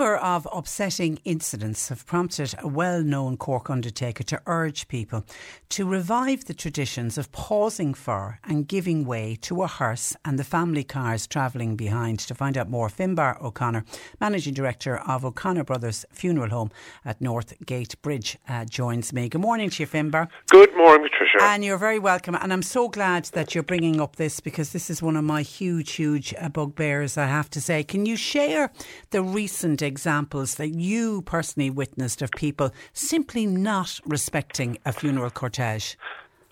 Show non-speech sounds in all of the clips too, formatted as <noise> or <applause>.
number of upsetting incidents have prompted a well known Cork undertaker to urge people to revive the traditions of pausing for and giving way to a hearse and the family cars travelling behind. To find out more, Finbar O'Connor, Managing Director of O'Connor Brothers Funeral Home at North Gate Bridge, uh, joins me. Good morning to you, Finbar. Good morning, Patricia. And you're very welcome. And I'm so glad that you're bringing up this because this is one of my huge, huge uh, bugbears, I have to say. Can you share the recent recent examples that you personally witnessed of people simply not respecting a funeral cortege?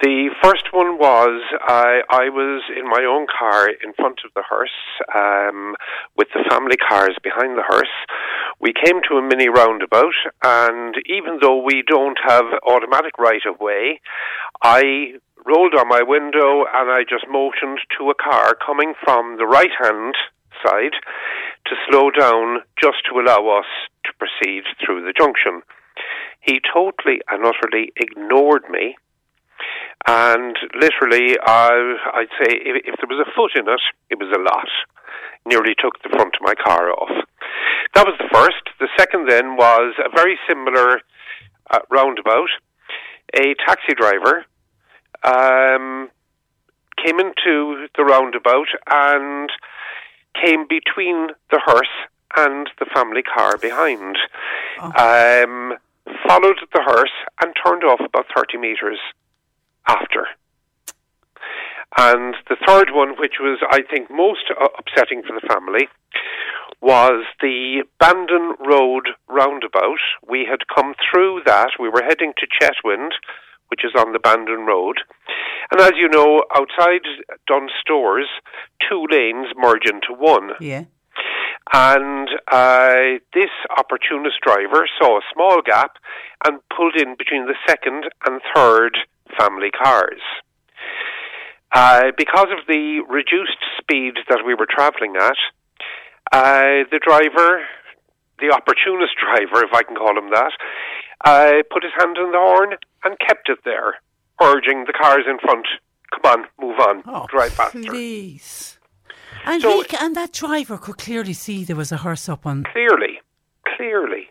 The first one was I, I was in my own car in front of the hearse um, with the family cars behind the hearse. We came to a mini roundabout, and even though we don't have automatic right of way, I rolled on my window and I just motioned to a car coming from the right hand side to slow down just to allow us to proceed through the junction. He totally and utterly ignored me. And literally, uh, I'd say if, if there was a foot in it, it was a lot. Nearly took the front of my car off. That was the first. The second then was a very similar uh, roundabout. A taxi driver um, came into the roundabout and came between the hearse and the family car behind. Oh. Um, followed the hearse and turned off about 30 metres after. And the third one, which was, I think, most upsetting for the family, was the Bandon Road roundabout. We had come through that. We were heading to Chetwynd, which is on the Bandon Road. And as you know, outside Dunnes Stores, two lanes merge into one. Yeah. And uh, this opportunist driver saw a small gap and pulled in between the second and third family cars. Uh, because of the reduced speed that we were travelling at, uh, the driver, the opportunist <laughs> driver, if I can call him that, uh, put his hand on the horn and kept it there, urging the cars in front, come on, move on, oh, drive faster. Please. And, so, he, and that driver could clearly see there was a hearse up on. Clearly, clearly.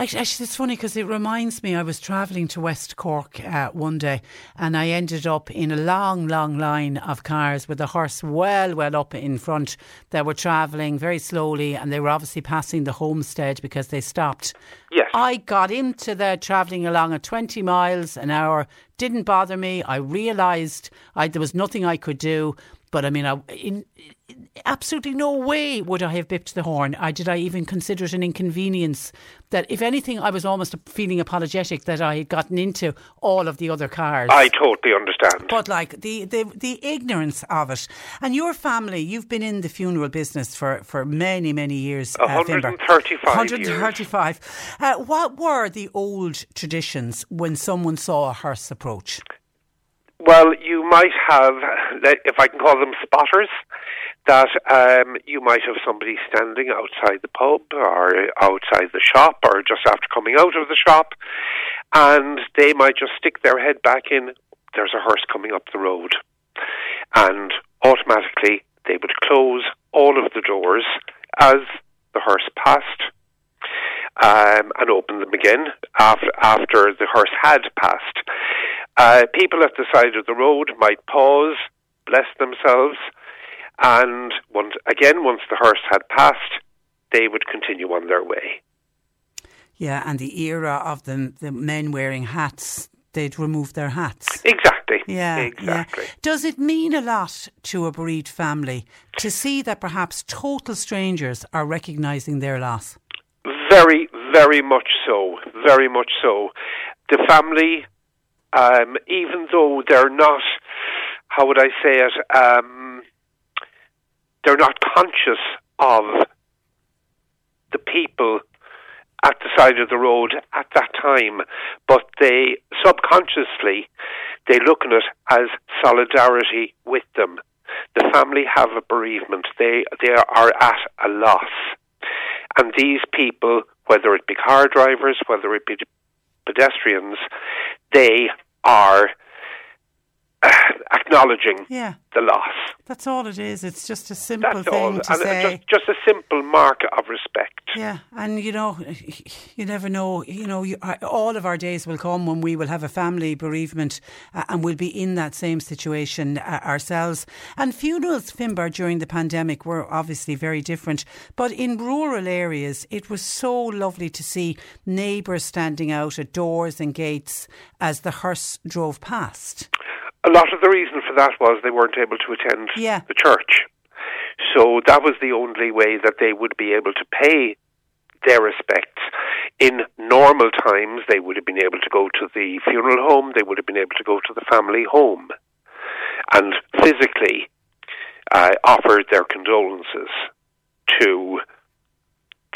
Actually, actually it's funny because it reminds me I was travelling to West Cork uh, one day and I ended up in a long, long line of cars with a horse well, well up in front that were travelling very slowly and they were obviously passing the homestead because they stopped. Yes. I got into the travelling along at 20 miles an hour, didn't bother me. I realised there was nothing I could do. But I mean, I, in, in, absolutely no way would I have bipped the horn. I did I even consider it an inconvenience. That if anything, I was almost feeling apologetic that I had gotten into all of the other cars. I totally understand. But like the the, the ignorance of it, and your family, you've been in the funeral business for, for many many years. 135. Uh, 135. Uh, what were the old traditions when someone saw a hearse approach? Well, you might have, if I can call them spotters, that um, you might have somebody standing outside the pub or outside the shop or just after coming out of the shop, and they might just stick their head back in. There's a hearse coming up the road, and automatically they would close all of the doors as the hearse passed. Um, and open them again after after the hearse had passed. Uh, people at the side of the road might pause, bless themselves, and once, again, once the hearse had passed, they would continue on their way. Yeah, and the era of the, the men wearing hats they'd remove their hats. Exactly. Yeah, exactly. Yeah. Does it mean a lot to a bereaved family to see that perhaps total strangers are recognising their loss? Very, very much so. Very much so. The family, um, even though they're not, how would I say it, um, they're not conscious of the people at the side of the road at that time, but they subconsciously they look at it as solidarity with them. The family have a bereavement; they they are at a loss, and these people, whether it be car drivers, whether it be pedestrians, they are acknowledging yeah. the loss. That's all it is. It's just a simple That's thing all. to and say. Just, just a simple mark of respect. Yeah, and you know, you never know. You know, you, all of our days will come when we will have a family bereavement, uh, and we'll be in that same situation uh, ourselves. And funerals, Finbar, during the pandemic were obviously very different. But in rural areas, it was so lovely to see neighbours standing out at doors and gates as the hearse drove past a lot of the reason for that was they weren't able to attend yeah. the church. So that was the only way that they would be able to pay their respects. In normal times, they would have been able to go to the funeral home, they would have been able to go to the family home and physically uh, offered their condolences to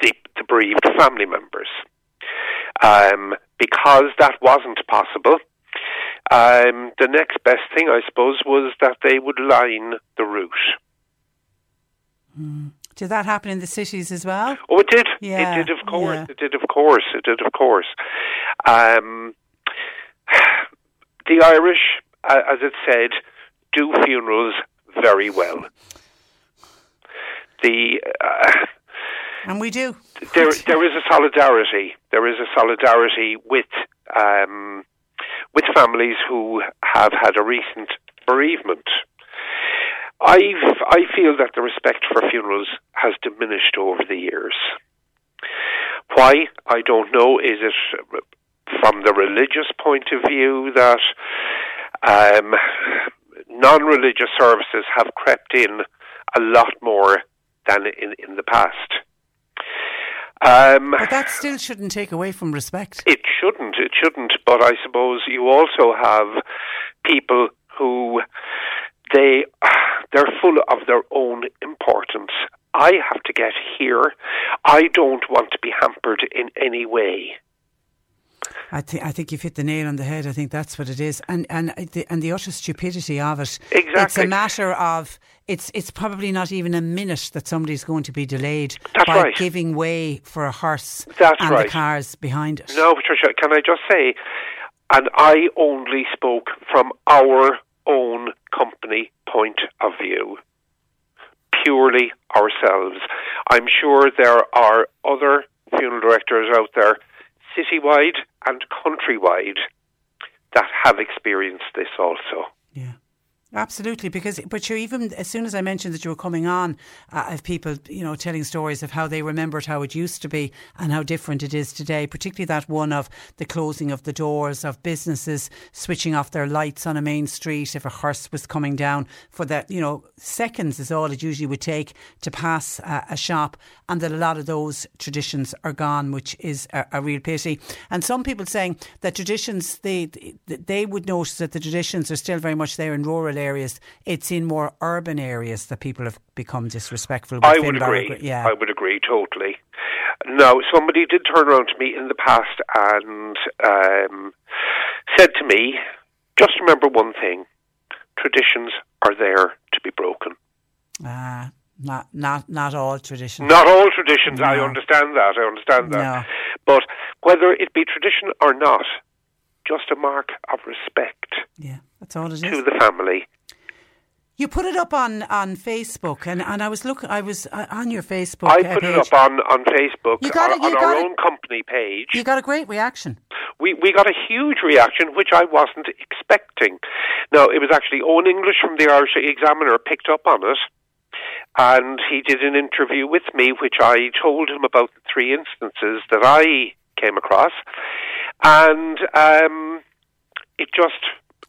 the, the bereaved family members. Um, because that wasn't possible, um, the next best thing, I suppose, was that they would line the route. Mm. Did that happen in the cities as well? Oh, it did. Yeah, it did, of course. yeah. It did, of course. It did, of course. Um, <sighs> the Irish, uh, as it said, do funerals very well. The uh, and we do. There, there is a solidarity. There is a solidarity with um, with families who have had a recent bereavement. i I feel that the respect for funerals has diminished over the years. Why? I don't know. Is it from the religious point of view that um, non religious services have crept in a lot more than in, in the past? Um, but that still shouldn't take away from respect. It shouldn't. It shouldn't. But I suppose you also have people who they they're full of their own importance. I have to get here. I don't want to be hampered in any way. I think I think you've hit the nail on the head. I think that's what it is, and and the, and the utter stupidity of it. Exactly, it's a matter of it's it's probably not even a minute that somebody's going to be delayed that's by right. giving way for a hearse that's and right. the cars behind it. No, Patricia, can I just say, and I only spoke from our own company point of view, purely ourselves. I'm sure there are other funeral directors out there citywide and countrywide that have experienced this also. Yeah. Absolutely, because but you even as soon as I mentioned that you were coming on, uh, of people you know telling stories of how they remembered how it used to be and how different it is today. Particularly that one of the closing of the doors of businesses switching off their lights on a main street if a hearse was coming down for that you know seconds is all it usually would take to pass uh, a shop, and that a lot of those traditions are gone, which is a, a real pity. And some people saying that traditions they they would notice that the traditions are still very much there in rural areas areas. It's in more urban areas that people have become disrespectful. I would agree. Yeah. I would agree totally. Now, somebody did turn around to me in the past and um, said to me, just remember one thing traditions are there to be broken. Ah. Not, not, not all traditions. Not all traditions. No. I understand that. I understand that. No. But whether it be tradition or not, just a mark of respect. Yeah, that's all it is. To the family. You put it up on, on Facebook, and, and I was looking. I was uh, on your Facebook. I uh, put page. it up on, on Facebook You got on, it, you on our got it. own company page. You got a great reaction. We we got a huge reaction, which I wasn't expecting. Now it was actually Eoin English from the Irish Examiner picked up on it, and he did an interview with me, which I told him about the three instances that I came across, and um, it just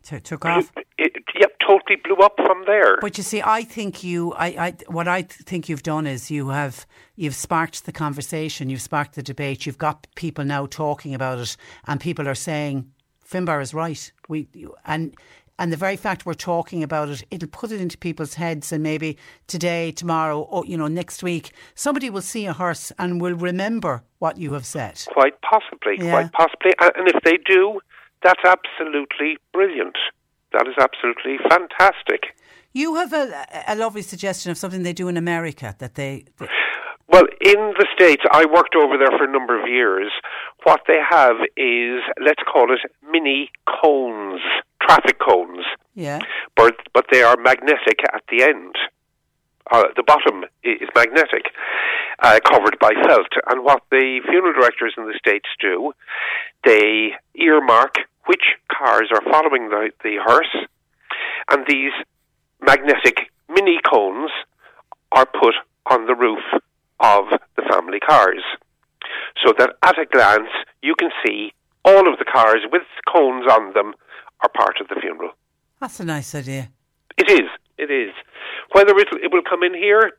T- took off. It, yep, totally blew up from there. But you see, I think you, I, I, what I think you've done is you have, you've sparked the conversation, you've sparked the debate, you've got people now talking about it, and people are saying Finbar is right. We and and the very fact we're talking about it, it'll put it into people's heads, and maybe today, tomorrow, or you know, next week, somebody will see a hearse and will remember what you have said. Quite possibly, Yeah. quite possibly, and if they do, that's absolutely brilliant. That is absolutely fantastic. You have a, a lovely suggestion of something they do in America that they. they <sighs> Well, in the States, I worked over there for a number of years. What they have is, let's call it mini cones, traffic cones, yeah. but, but they are magnetic at the end. Uh, the bottom is magnetic, uh, covered by felt. And what the funeral directors in the States do, they earmark which cars are following the, the hearse, and these magnetic mini cones are put on the roof of the family cars. So that at a glance you can see all of the cars with cones on them are part of the funeral. That's a nice idea. It is, it is. Whether it, it will come in here,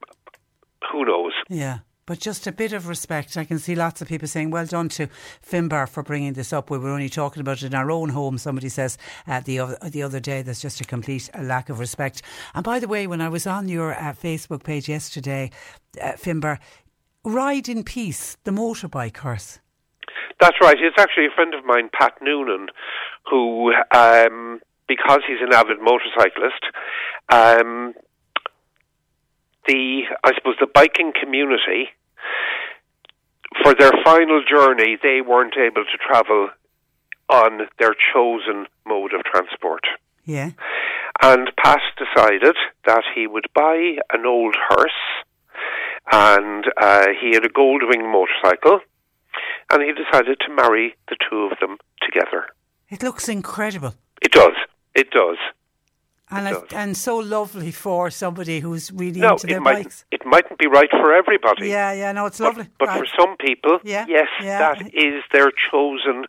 who knows? Yeah. But just a bit of respect. I can see lots of people saying, well done to Finbar for bringing this up. We were only talking about it in our own home. Somebody says uh, the, other, the other day, there's just a complete lack of respect. And by the way, when I was on your uh, Facebook page yesterday, uh, Finbar, Ride in Peace, the motorbike hearse. That's right. It's actually a friend of mine, Pat Noonan, who, um, because he's an avid motorcyclist, um, the I suppose the biking community, for their final journey, they weren't able to travel on their chosen mode of transport. Yeah. And Pat decided that he would buy an old hearse, and uh, he had a Goldwing motorcycle, and he decided to marry the two of them together. It looks incredible. It does. It does. And, It and so lovely for somebody who's really No, into their it mightn't. bikes. It mightn't be right for everybody. Yeah, yeah, no, it's But, lovely. but Right. for some people, Yeah, yes, yeah. that is their chosen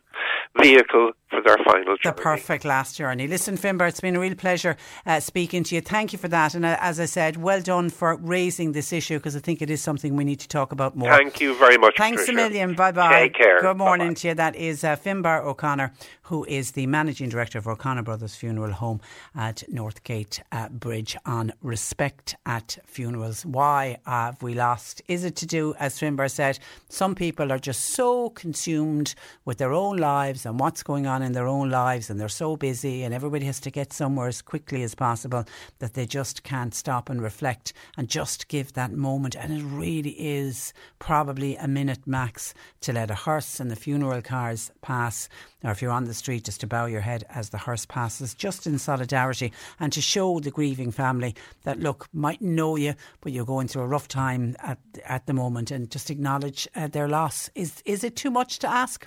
vehicle for their final the journey. perfect last journey. Listen, Finbar, it's been a real pleasure uh, speaking to you. Thank you for that. And uh, as I said, well done for raising this issue because I think it is something we need to talk about more. Thank you very much. Thanks Patricia. a million. Bye bye. Take care. Good morning Bye-bye. to you. That is uh, Finbar O'Connor, who is the managing director of O'Connor Brothers Funeral Home at Northgate uh, Bridge on respect at funerals. Why have we lost? Is it to do, as Finbar said, some people are just so consumed with their own lives and what's going on in their own lives, and they're so busy, and everybody has to get somewhere as quickly as possible that they just can't stop and reflect and just give that moment. And it really is probably a minute max to let a hearse and the funeral cars pass, or if you're on the street, just to bow your head as the hearse passes, just in solidarity and to show the grieving family that, look, mightn't know you, but you're going through a rough time at, at the moment and just acknowledge uh, their loss. Is, is it too much to ask?